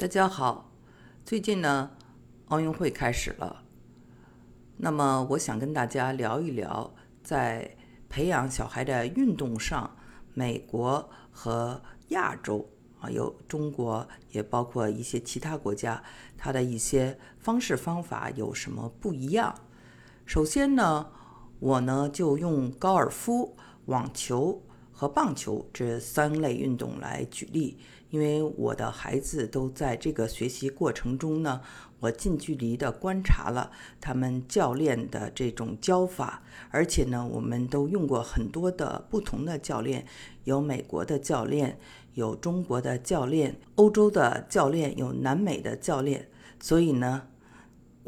大家好，最近呢，奥运会开始了。那么，我想跟大家聊一聊，在培养小孩的运动上，美国和亚洲啊，有中国，也包括一些其他国家，它的一些方式方法有什么不一样？首先呢，我呢就用高尔夫、网球和棒球这三类运动来举例。因为我的孩子都在这个学习过程中呢，我近距离的观察了他们教练的这种教法，而且呢，我们都用过很多的不同的教练，有美国的教练，有中国的教练，欧洲的教练，有南美的教练，所以呢，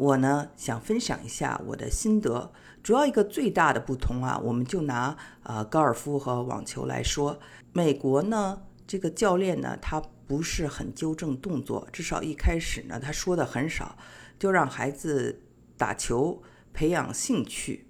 我呢想分享一下我的心得。主要一个最大的不同啊，我们就拿呃高尔夫和网球来说，美国呢。这个教练呢，他不是很纠正动作，至少一开始呢，他说的很少，就让孩子打球，培养兴趣。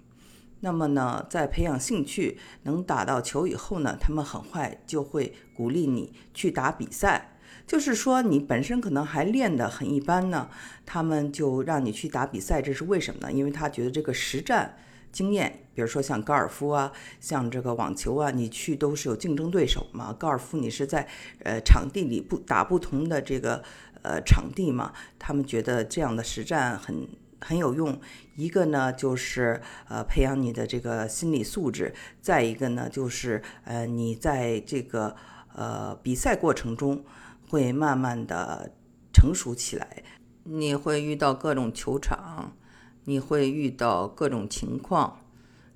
那么呢，在培养兴趣能打到球以后呢，他们很快就会鼓励你去打比赛。就是说，你本身可能还练得很一般呢，他们就让你去打比赛，这是为什么呢？因为他觉得这个实战。经验，比如说像高尔夫啊，像这个网球啊，你去都是有竞争对手嘛。高尔夫你是在呃场地里不打不同的这个呃场地嘛，他们觉得这样的实战很很有用。一个呢就是呃培养你的这个心理素质，再一个呢就是呃你在这个呃比赛过程中会慢慢的成熟起来，你会遇到各种球场。你会遇到各种情况，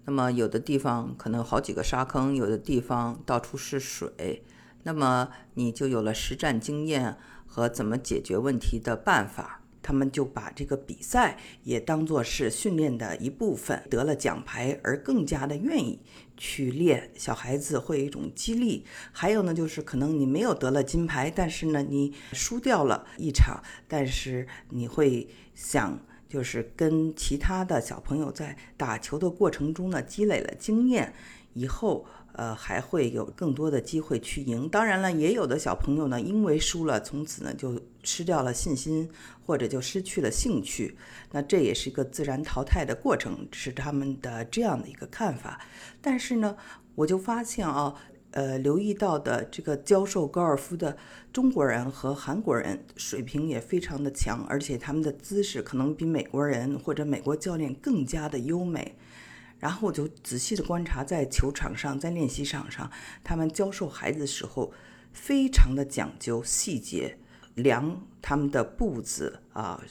那么有的地方可能好几个沙坑，有的地方到处是水，那么你就有了实战经验和怎么解决问题的办法。他们就把这个比赛也当作是训练的一部分，得了奖牌而更加的愿意去练。小孩子会有一种激励。还有呢，就是可能你没有得了金牌，但是呢，你输掉了一场，但是你会想。就是跟其他的小朋友在打球的过程中呢，积累了经验，以后呃还会有更多的机会去赢。当然了，也有的小朋友呢，因为输了，从此呢就失掉了信心，或者就失去了兴趣。那这也是一个自然淘汰的过程，是他们的这样的一个看法。但是呢，我就发现啊。呃，留意到的这个教授高尔夫的中国人和韩国人水平也非常的强，而且他们的姿势可能比美国人或者美国教练更加的优美。然后我就仔细的观察，在球场上，在练习场上，他们教授孩子的时候，非常的讲究细节，量他们的步子啊，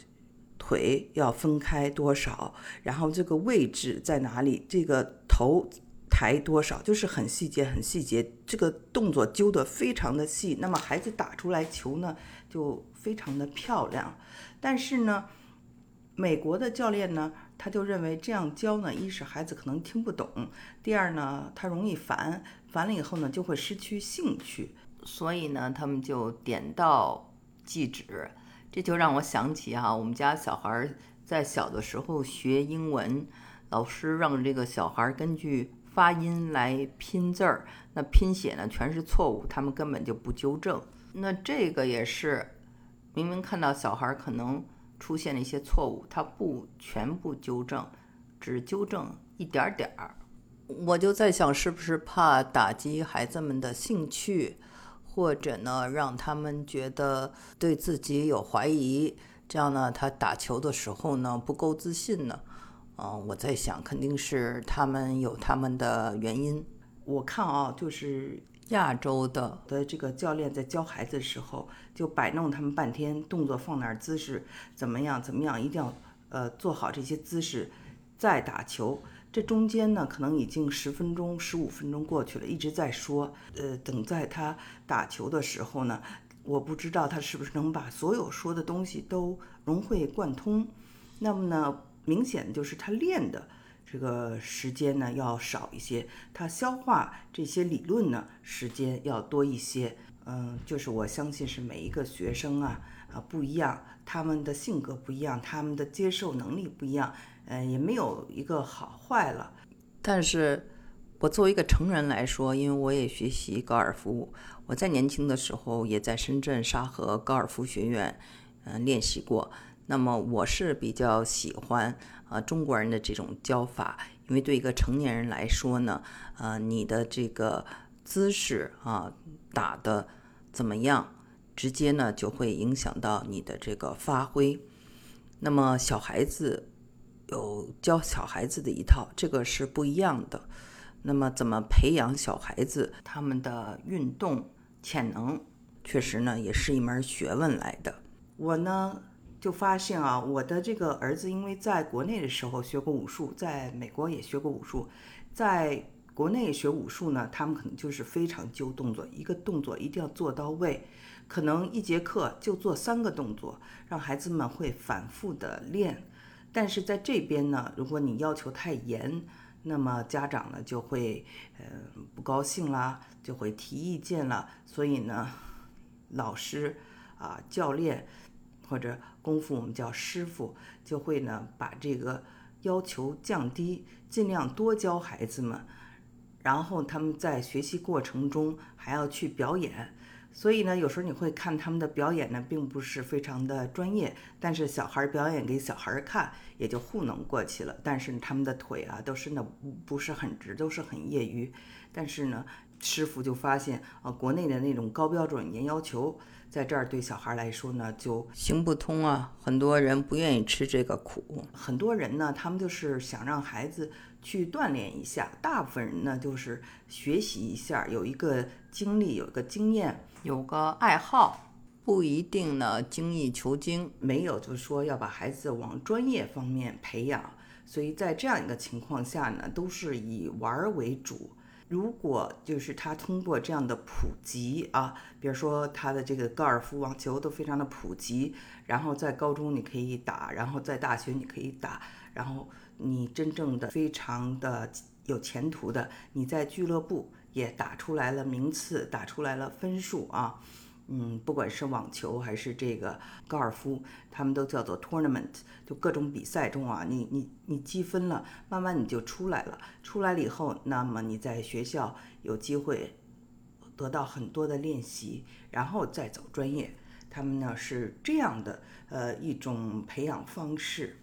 腿要分开多少，然后这个位置在哪里，这个头。抬多少就是很细节，很细节，这个动作揪得非常的细，那么孩子打出来球呢就非常的漂亮。但是呢，美国的教练呢，他就认为这样教呢，一是孩子可能听不懂，第二呢，他容易烦，烦了以后呢就会失去兴趣，所以呢，他们就点到即止。这就让我想起哈，我们家小孩在小的时候学英文，老师让这个小孩根据。发音来拼字儿，那拼写呢全是错误，他们根本就不纠正。那这个也是，明明看到小孩可能出现了一些错误，他不全部纠正，只纠正一点点儿。我就在想，是不是怕打击孩子们的兴趣，或者呢让他们觉得对自己有怀疑，这样呢他打球的时候呢不够自信呢？嗯，我在想，肯定是他们有他们的原因。我看啊，就是亚洲的的这个教练在教孩子的时候，就摆弄他们半天，动作放哪儿，姿势怎么样怎么样，一定要呃做好这些姿势再打球。这中间呢，可能已经十分钟、十五分钟过去了，一直在说。呃，等在他打球的时候呢，我不知道他是不是能把所有说的东西都融会贯通。那么呢？明显就是他练的这个时间呢要少一些，他消化这些理论呢时间要多一些。嗯，就是我相信是每一个学生啊啊不一样，他们的性格不一样，他们的接受能力不一样，嗯，也没有一个好坏了。但是我作为一个成人来说，因为我也学习高尔夫，我在年轻的时候也在深圳沙河高尔夫学院，嗯，练习过。那么我是比较喜欢呃中国人的这种教法，因为对一个成年人来说呢，呃，你的这个姿势啊打的怎么样，直接呢就会影响到你的这个发挥。那么小孩子有教小孩子的一套，这个是不一样的。那么，怎么培养小孩子他们的运动潜能，确实呢也是一门学问来的。我呢就发现啊，我的这个儿子因为在国内的时候学过武术，在美国也学过武术，在国内学武术呢，他们可能就是非常揪动作，一个动作一定要做到位，可能一节课就做三个动作，让孩子们会反复的练。但是在这边呢，如果你要求太严，那么家长呢就会呃不高兴啦，就会提意见了。所以呢，老师啊、教练或者功夫我们叫师傅，就会呢把这个要求降低，尽量多教孩子们。然后他们在学习过程中还要去表演。所以呢，有时候你会看他们的表演呢，并不是非常的专业，但是小孩表演给小孩看也就糊弄过去了。但是他们的腿啊，都是那不是很直，都是很业余。但是呢，师傅就发现啊，国内的那种高标准、严要求，在这儿对小孩来说呢，就行不通啊。很多人不愿意吃这个苦，很多人呢，他们就是想让孩子。去锻炼一下，大部分人呢就是学习一下，有一个经历，有一个经验，有个爱好，不一定呢精益求精。没有就是说要把孩子往专业方面培养，所以在这样一个情况下呢，都是以玩为主。如果就是他通过这样的普及啊，比如说他的这个高尔夫、网球都非常的普及，然后在高中你可以打，然后在大学你可以打，然后。你真正的非常的有前途的，你在俱乐部也打出来了名次，打出来了分数啊，嗯，不管是网球还是这个高尔夫，他们都叫做 tournament，就各种比赛中啊，你你你积分了，慢慢你就出来了，出来了以后，那么你在学校有机会得到很多的练习，然后再走专业，他们呢是这样的呃一种培养方式。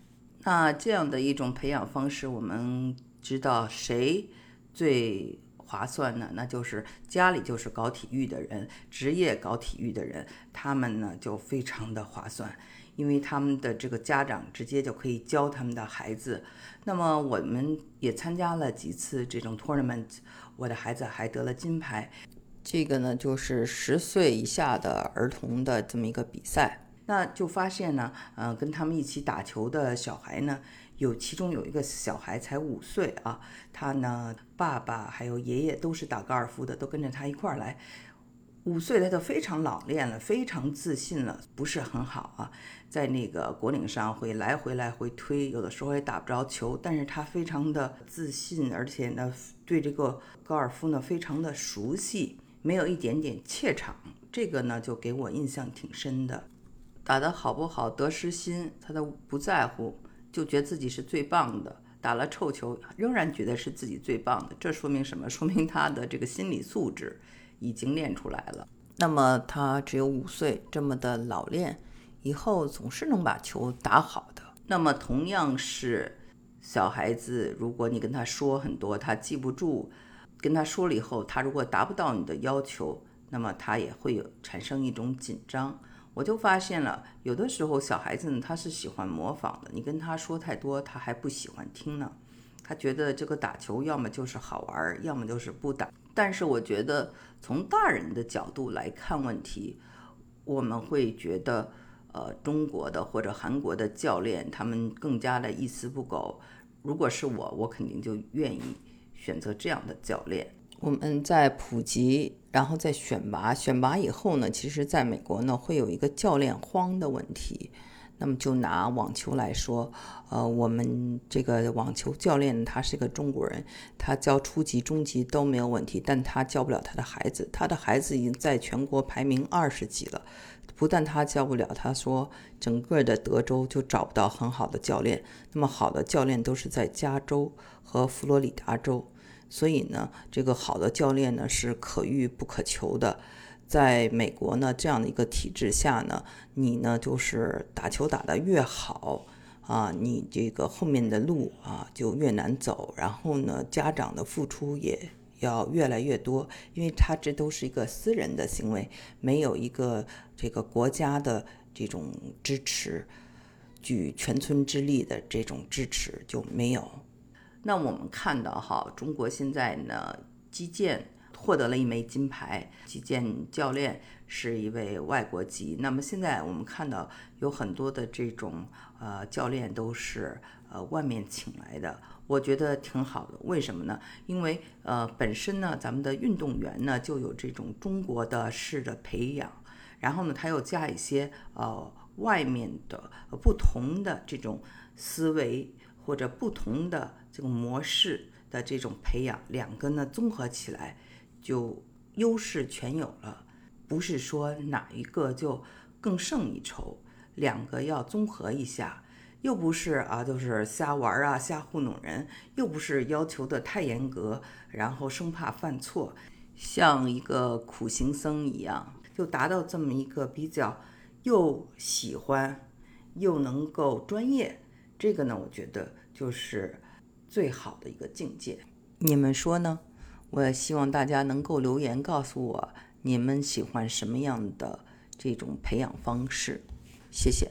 那这样的一种培养方式，我们知道谁最划算呢？那就是家里就是搞体育的人，职业搞体育的人，他们呢就非常的划算，因为他们的这个家长直接就可以教他们的孩子。那么我们也参加了几次这种 tournament，我的孩子还得了金牌。这个呢就是十岁以下的儿童的这么一个比赛。那就发现呢，呃，跟他们一起打球的小孩呢，有其中有一个小孩才五岁啊，他呢，爸爸还有爷爷都是打高尔夫的，都跟着他一块儿来。五岁他就非常老练了，非常自信了，不是很好啊，在那个果岭上会来回来回推，有的时候也打不着球，但是他非常的自信，而且呢，对这个高尔夫呢非常的熟悉，没有一点点怯场，这个呢就给我印象挺深的。打得好不好，得失心他都不在乎，就觉得自己是最棒的。打了臭球，仍然觉得是自己最棒的。这说明什么？说明他的这个心理素质已经练出来了。那么他只有五岁，这么的老练，以后总是能把球打好的。那么同样是小孩子，如果你跟他说很多，他记不住；跟他说了以后，他如果达不到你的要求，那么他也会有产生一种紧张。我就发现了，有的时候小孩子呢，他是喜欢模仿的。你跟他说太多，他还不喜欢听呢。他觉得这个打球要么就是好玩，要么就是不打。但是我觉得，从大人的角度来看问题，我们会觉得，呃，中国的或者韩国的教练他们更加的一丝不苟。如果是我，我肯定就愿意选择这样的教练。我们在普及，然后再选拔，选拔以后呢，其实在美国呢会有一个教练荒的问题。那么就拿网球来说，呃，我们这个网球教练他是个中国人，他教初级、中级都没有问题，但他教不了他的孩子，他的孩子已经在全国排名二十几了。不但他教不了，他说整个的德州就找不到很好的教练。那么好的教练都是在加州和佛罗里达州。所以呢，这个好的教练呢是可遇不可求的。在美国呢，这样的一个体制下呢，你呢就是打球打得越好啊，你这个后面的路啊就越难走。然后呢，家长的付出也要越来越多，因为他这都是一个私人的行为，没有一个这个国家的这种支持，举全村之力的这种支持就没有。那我们看到哈，中国现在呢，击剑获得了一枚金牌，击剑教练是一位外国籍。那么现在我们看到有很多的这种呃教练都是呃外面请来的，我觉得挺好的。为什么呢？因为呃本身呢，咱们的运动员呢就有这种中国的式的培养，然后呢他又加一些呃外面的不同的这种思维或者不同的。这个模式的这种培养，两个呢综合起来就优势全有了，不是说哪一个就更胜一筹，两个要综合一下，又不是啊就是瞎玩啊瞎糊弄人，又不是要求的太严格，然后生怕犯错，像一个苦行僧一样，就达到这么一个比较又喜欢又能够专业，这个呢我觉得就是。最好的一个境界，你们说呢？我希望大家能够留言告诉我，你们喜欢什么样的这种培养方式？谢谢。